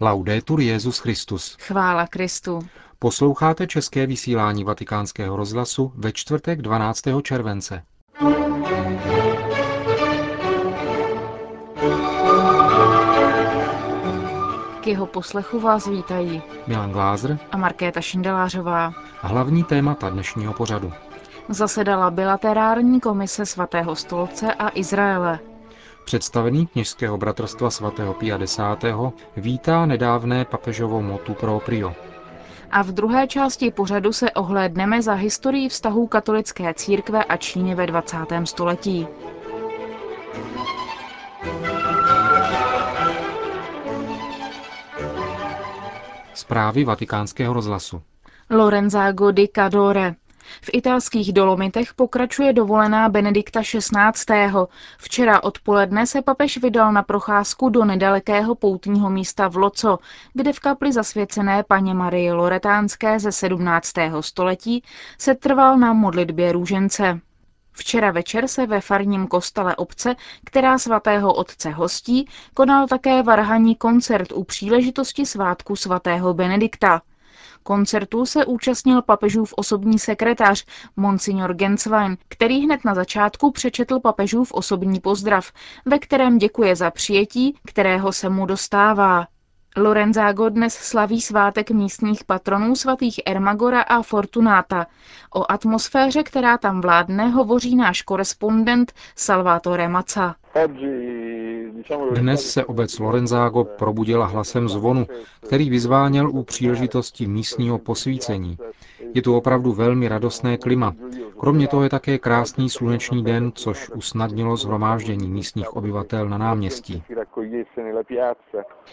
Laudetur Jezus Christus. Chvála Kristu. Posloucháte české vysílání Vatikánského rozhlasu ve čtvrtek 12. července. K jeho poslechu vás vítají Milan Glázer a Markéta Šindelářová. hlavní témata dnešního pořadu. Zasedala bilaterární komise svatého stolce a Izraele. Představený kněžského bratrstva svatého Pia X. vítá nedávné papežovo motu proprio. A v druhé části pořadu se ohlédneme za historií vztahů katolické církve a Číny ve 20. století. Zprávy vatikánského rozhlasu. Lorenzago di Cadore. V italských Dolomitech pokračuje dovolená Benedikta XVI. Včera odpoledne se papež vydal na procházku do nedalekého poutního místa v Loco, kde v kapli zasvěcené paně Marie Loretánské ze 17. století se trval na modlitbě růžence. Včera večer se ve farním kostele obce, která svatého otce hostí, konal také varhaní koncert u příležitosti svátku svatého Benedikta. Koncertu se účastnil papežův osobní sekretář, monsignor Genswein, který hned na začátku přečetl papežův osobní pozdrav, ve kterém děkuje za přijetí, kterého se mu dostává. Lorenzágo dnes slaví svátek místních patronů svatých Ermagora a Fortunáta. O atmosféře, která tam vládne, hovoří náš korespondent Salvatore Maca. Dnes se obec Lorenzágo probudila hlasem zvonu, který vyzváněl u příležitosti místního posvícení. Je tu opravdu velmi radostné klima. Kromě toho je také krásný slunečný den, což usnadnilo zhromáždění místních obyvatel na náměstí.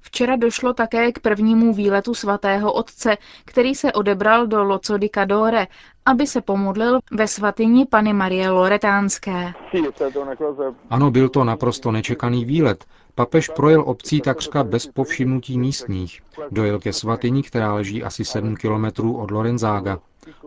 Včera došlo také k prvnímu výletu svatého otce, který se odebral do Loco di Cadore, aby se pomodlil ve svatyni Pany Marie Loretánské. Ano, byl to naprosto nečekaný výlet. Papež projel obcí takřka bez povšimnutí místních. Dojel ke svatyni, která leží asi 7 kilometrů od Lorenzága.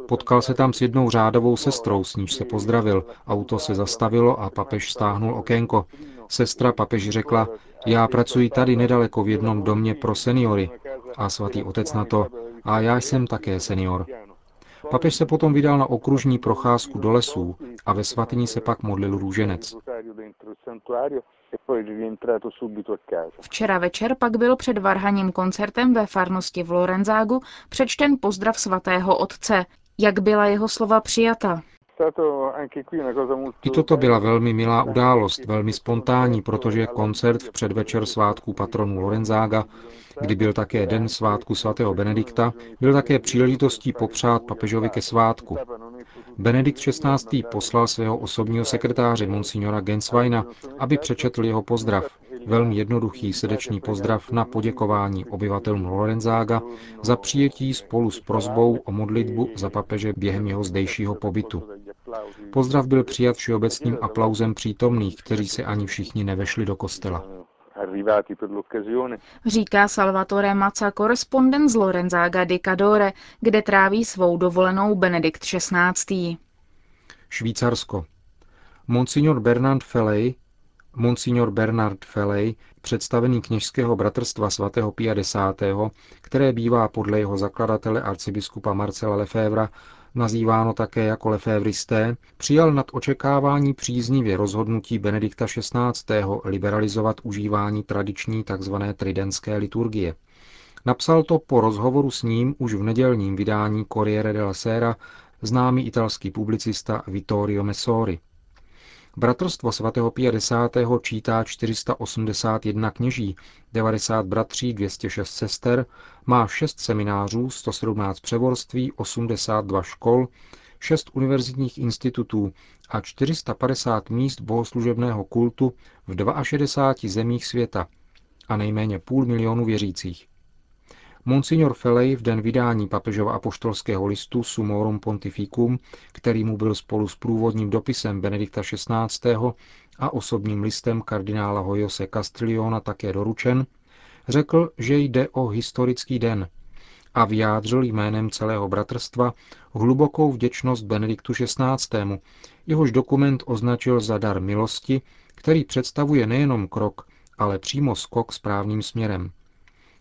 Potkal se tam s jednou řádovou sestrou, s níž se pozdravil. Auto se zastavilo a papež stáhnul okénko. Sestra papeži řekla, já pracuji tady nedaleko v jednom domě pro seniory. A svatý otec na to, a já jsem také senior. Papež se potom vydal na okružní procházku do lesů a ve svatyni se pak modlil růženec. Včera večer pak byl před varhaním koncertem ve farnosti v Lorenzágu přečten pozdrav svatého otce. Jak byla jeho slova přijata? I toto byla velmi milá událost, velmi spontánní, protože koncert v předvečer svátku patronu Lorenzága, kdy byl také den svátku svatého Benedikta, byl také příležitostí popřát papežovi ke svátku. Benedikt XVI. poslal svého osobního sekretáře monsignora Gensweina, aby přečetl jeho pozdrav. Velmi jednoduchý srdečný pozdrav na poděkování obyvatelům Lorenzága za přijetí spolu s prozbou o modlitbu za papeže během jeho zdejšího pobytu. Pozdrav byl přijat všeobecným aplauzem přítomných, kteří se ani všichni nevešli do kostela. Říká Salvatore Maca, korespondent z Lorenzága di Cadore, kde tráví svou dovolenou Benedikt XVI. Švýcarsko. Monsignor Bernard Felley, Monsignor Bernard Felley, představený kněžského bratrstva svatého Pia X., které bývá podle jeho zakladatele arcibiskupa Marcela Lefevra nazýváno také jako lefévristé, přijal nad očekávání příznivě rozhodnutí Benedikta XVI. liberalizovat užívání tradiční tzv. tridentské liturgie. Napsal to po rozhovoru s ním už v nedělním vydání Corriere della Sera známý italský publicista Vittorio Messori. Bratrstvo svatého Pia X. čítá 481 kněží, 90 bratří, 206 sester, má 6 seminářů, 117 převorství, 82 škol, 6 univerzitních institutů a 450 míst bohoslužebného kultu v 62 zemích světa a nejméně půl milionu věřících. Monsignor Felej v den vydání papežova apoštolského listu Sumorum Pontificum, který mu byl spolu s průvodním dopisem Benedikta XVI. a osobním listem kardinála Hojose Castriliona také doručen, řekl, že jde o historický den a vyjádřil jménem celého bratrstva hlubokou vděčnost Benediktu XVI., jehož dokument označil za dar milosti, který představuje nejenom krok, ale přímo skok správným směrem.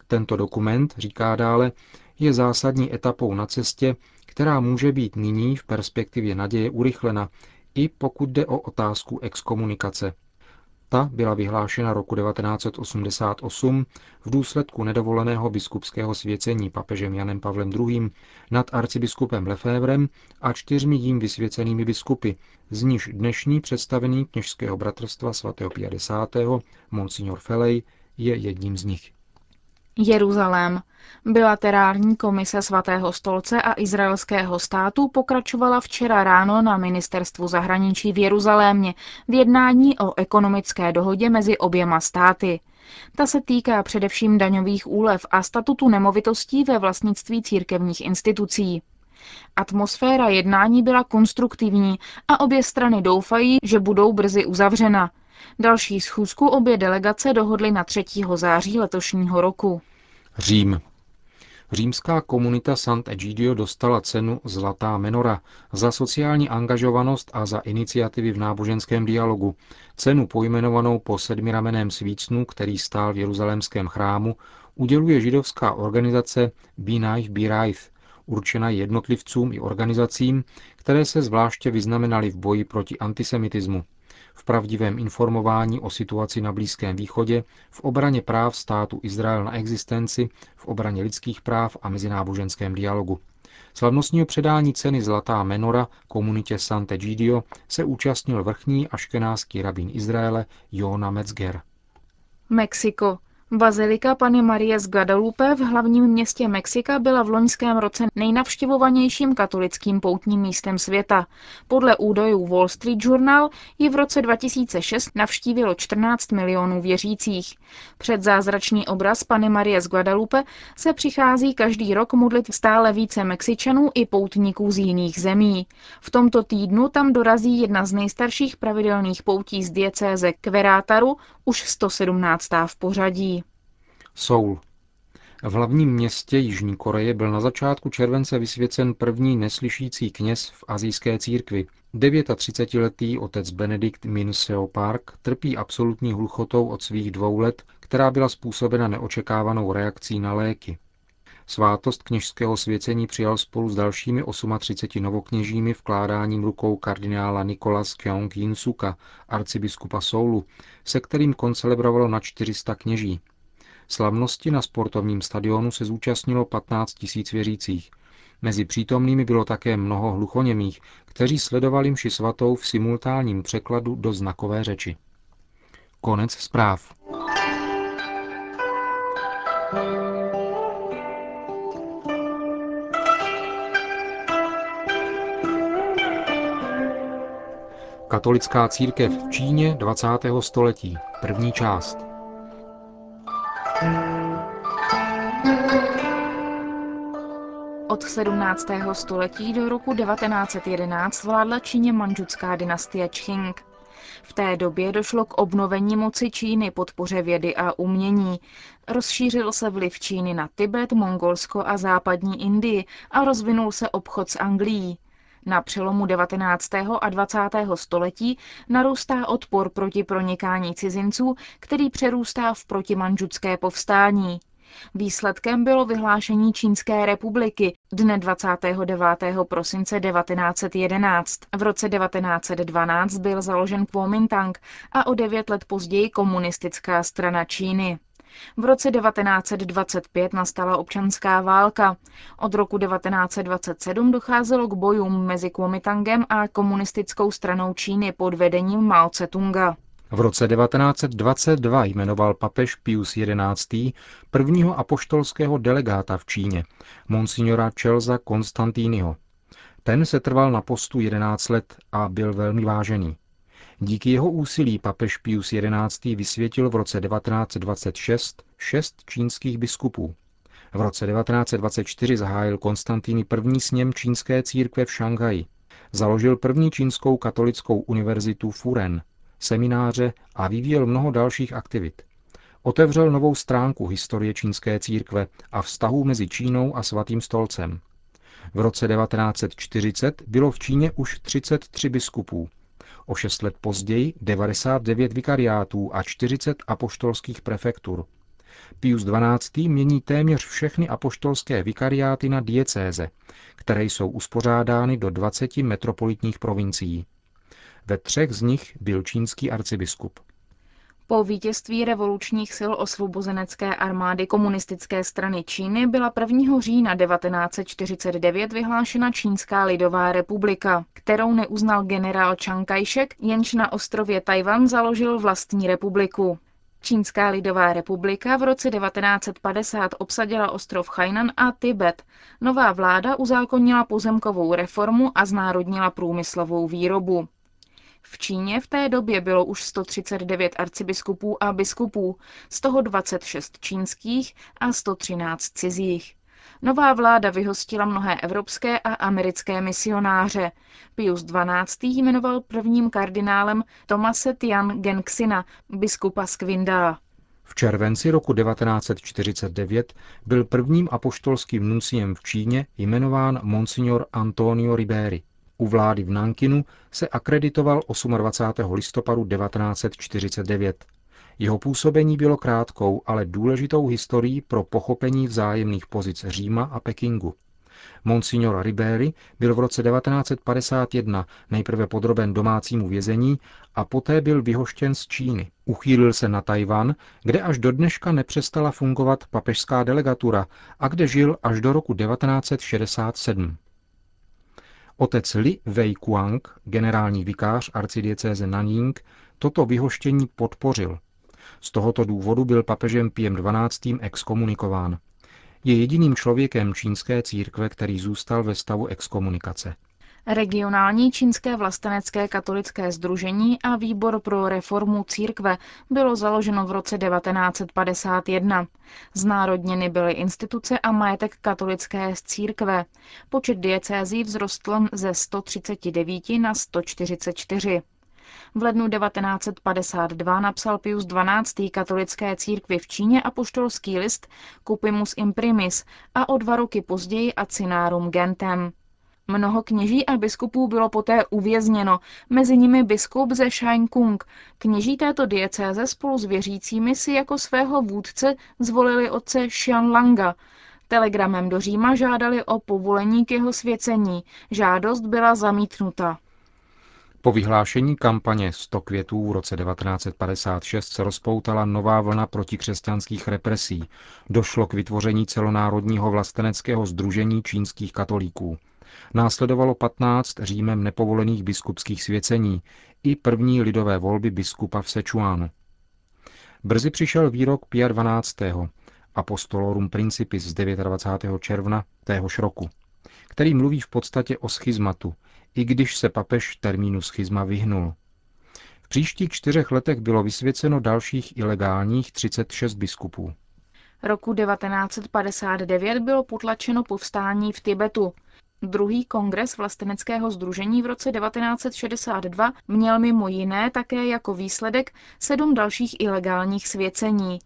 Tento dokument, říká dále, je zásadní etapou na cestě, která může být nyní v perspektivě naděje urychlena, i pokud jde o otázku exkomunikace. Ta byla vyhlášena roku 1988 v důsledku nedovoleného biskupského svěcení papežem Janem Pavlem II. nad arcibiskupem Lefévrem a čtyřmi jím vysvěcenými biskupy, z níž dnešní představený kněžského bratrstva svatého 50. Monsignor Felej je jedním z nich. Jeruzalém. Bilaterální komise svatého stolce a izraelského státu pokračovala včera ráno na ministerstvu zahraničí v Jeruzalémě v jednání o ekonomické dohodě mezi oběma státy. Ta se týká především daňových úlev a statutu nemovitostí ve vlastnictví církevních institucí. Atmosféra jednání byla konstruktivní a obě strany doufají, že budou brzy uzavřena. Další schůzku obě delegace dohodly na 3. září letošního roku. Řím. Římská komunita Sant'Egidio dostala cenu Zlatá menora za sociální angažovanost a za iniciativy v náboženském dialogu. Cenu pojmenovanou po sedmirameném svícnu, který stál v jeruzalémském chrámu, uděluje židovská organizace B'nai B'Raith, určena jednotlivcům i organizacím, které se zvláště vyznamenaly v boji proti antisemitismu v pravdivém informování o situaci na Blízkém východě, v obraně práv státu Izrael na existenci, v obraně lidských práv a mezináboženském dialogu. Slavnostního předání ceny Zlatá menora komunitě Sant'Egidio se účastnil vrchní aškenáský rabín Izraele Jona Metzger. Mexiko. Bazilika Pany Marie z Guadalupe v hlavním městě Mexika byla v loňském roce nejnavštěvovanějším katolickým poutním místem světa. Podle údajů Wall Street Journal ji v roce 2006 navštívilo 14 milionů věřících. Před zázračný obraz Pany Marie z Guadalupe se přichází každý rok modlit stále více Mexičanů i poutníků z jiných zemí. V tomto týdnu tam dorazí jedna z nejstarších pravidelných poutí z diecéze Kverátaru, už 117. v pořadí. Soul. V hlavním městě Jižní Koreje byl na začátku července vysvěcen první neslyšící kněz v azijské církvi. 39-letý otec Benedikt Min Seo Park trpí absolutní hluchotou od svých dvou let, která byla způsobena neočekávanou reakcí na léky. Svátost kněžského svěcení přijal spolu s dalšími 38 novokněžími vkládáním rukou kardinála Nikolas Kyong Jinsuka, arcibiskupa Soulu, se kterým koncelebrovalo na 400 kněží. Slavnosti na sportovním stadionu se zúčastnilo 15 tisíc věřících. Mezi přítomnými bylo také mnoho hluchoněmých, kteří sledovali mši svatou v simultánním překladu do znakové řeči. Konec zpráv. Katolická církev v Číně 20. století. První část. Od 17. století do roku 1911 vládla Číně manžucká dynastie Qing. V té době došlo k obnovení moci Číny podpoře vědy a umění. Rozšířil se vliv Číny na Tibet, Mongolsko a západní Indii a rozvinul se obchod s Anglií. Na přelomu 19. a 20. století narůstá odpor proti pronikání cizinců, který přerůstá v protimanžucké povstání. Výsledkem bylo vyhlášení Čínské republiky dne 29. prosince 1911. V roce 1912 byl založen Kuomintang a o devět let později komunistická strana Číny. V roce 1925 nastala občanská válka. Od roku 1927 docházelo k bojům mezi Kuomintangem a komunistickou stranou Číny pod vedením Mao Tse-tunga. V roce 1922 jmenoval papež Pius XI. prvního apoštolského delegáta v Číně, monsignora Čelza Konstantínyho. Ten se trval na postu 11 let a byl velmi vážený. Díky jeho úsilí papež Pius XI. vysvětil v roce 1926 šest čínských biskupů. V roce 1924 zahájil Konstantíny první sněm čínské církve v Šanghaji. Založil první čínskou katolickou univerzitu Furen, semináře a vyvíjel mnoho dalších aktivit. Otevřel novou stránku historie čínské církve a vztahů mezi Čínou a svatým stolcem. V roce 1940 bylo v Číně už 33 biskupů, o šest let později 99 vikariátů a 40 apoštolských prefektur. Pius XII. mění téměř všechny apoštolské vikariáty na diecéze, které jsou uspořádány do 20 metropolitních provincií. Ve třech z nich byl čínský arcibiskup. Po vítězství revolučních sil osvobozenecké armády komunistické strany Číny byla 1. října 1949 vyhlášena Čínská lidová republika, kterou neuznal generál Chiang Kai-shek, jenž na ostrově Tajvan založil vlastní republiku. Čínská lidová republika v roce 1950 obsadila ostrov Hainan a Tibet. Nová vláda uzákonila pozemkovou reformu a znárodnila průmyslovou výrobu. V Číně v té době bylo už 139 arcibiskupů a biskupů, z toho 26 čínských a 113 cizích. Nová vláda vyhostila mnohé evropské a americké misionáře. Pius XII. jmenoval prvním kardinálem Tomase Tian Genxina, biskupa z Kvindala. V červenci roku 1949 byl prvním apoštolským nunciem v Číně jmenován monsignor Antonio Riberi. U vlády v Nankinu se akreditoval 28. listopadu 1949. Jeho působení bylo krátkou, ale důležitou historií pro pochopení vzájemných pozic Říma a Pekingu. Monsignor Ribéry byl v roce 1951 nejprve podroben domácímu vězení a poté byl vyhoštěn z Číny. Uchýlil se na Tajvan, kde až do dneška nepřestala fungovat papežská delegatura a kde žil až do roku 1967. Otec Li Wei Kuang, generální vikář arcidiecéze Nanjing, toto vyhoštění podpořil. Z tohoto důvodu byl papežem Piem XII. exkomunikován. Je jediným člověkem čínské církve, který zůstal ve stavu exkomunikace. Regionální čínské vlastenecké katolické združení a výbor pro reformu církve bylo založeno v roce 1951. Znárodněny byly instituce a majetek katolické z církve. Počet diecézí vzrostl ze 139 na 144. V lednu 1952 napsal Pius XII. katolické církvi v Číně apoštolský list Cupimus imprimis a o dva roky později Acinarum gentem. Mnoho kněží a biskupů bylo poté uvězněno, mezi nimi biskup ze Kung. Kněží této diecéze spolu s věřícími si jako svého vůdce zvolili otce Langa. Telegramem do Říma žádali o povolení k jeho svěcení. Žádost byla zamítnuta. Po vyhlášení kampaně 100 květů v roce 1956 se rozpoutala nová vlna protikřesťanských represí. Došlo k vytvoření celonárodního vlasteneckého združení čínských katolíků. Následovalo 15 Římem nepovolených biskupských svěcení i první lidové volby biskupa v Sečuánu. Brzy přišel výrok Pia 12. Apostolorum Principis z 29. června téhož roku, který mluví v podstatě o schizmatu, i když se papež termínu schizma vyhnul. V příštích čtyřech letech bylo vysvěceno dalších ilegálních 36 biskupů. Roku 1959 bylo potlačeno povstání v Tibetu. Druhý kongres vlasteneckého združení v roce 1962 měl mimo jiné také jako výsledek sedm dalších ilegálních svěcení.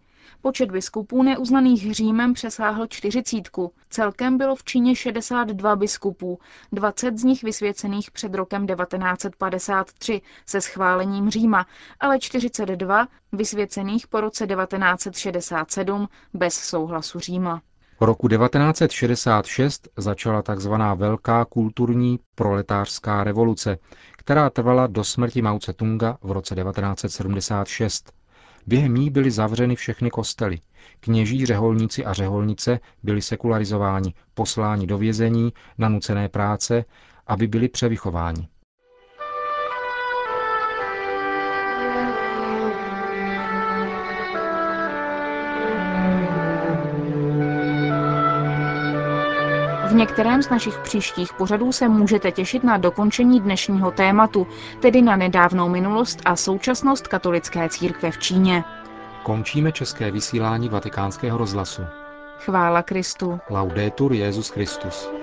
Počet biskupů neuznaných Římem přesáhl čtyřicítku. Celkem bylo v Číně 62 biskupů, 20 z nich vysvěcených před rokem 1953 se schválením Říma, ale 42 vysvěcených po roce 1967 bez souhlasu Říma. Roku 1966 začala tzv. velká kulturní proletářská revoluce, která trvala do smrti Mao Tse-tunga v roce 1976. Během ní byly zavřeny všechny kostely. Kněží, řeholníci a řeholnice byli sekularizováni, posláni do vězení, na nucené práce, aby byli převychováni. V některém z našich příštích pořadů se můžete těšit na dokončení dnešního tématu, tedy na nedávnou minulost a současnost katolické církve v Číně. Končíme české vysílání vatikánského rozhlasu. Chvála Kristu. Laudetur Jezus Christus.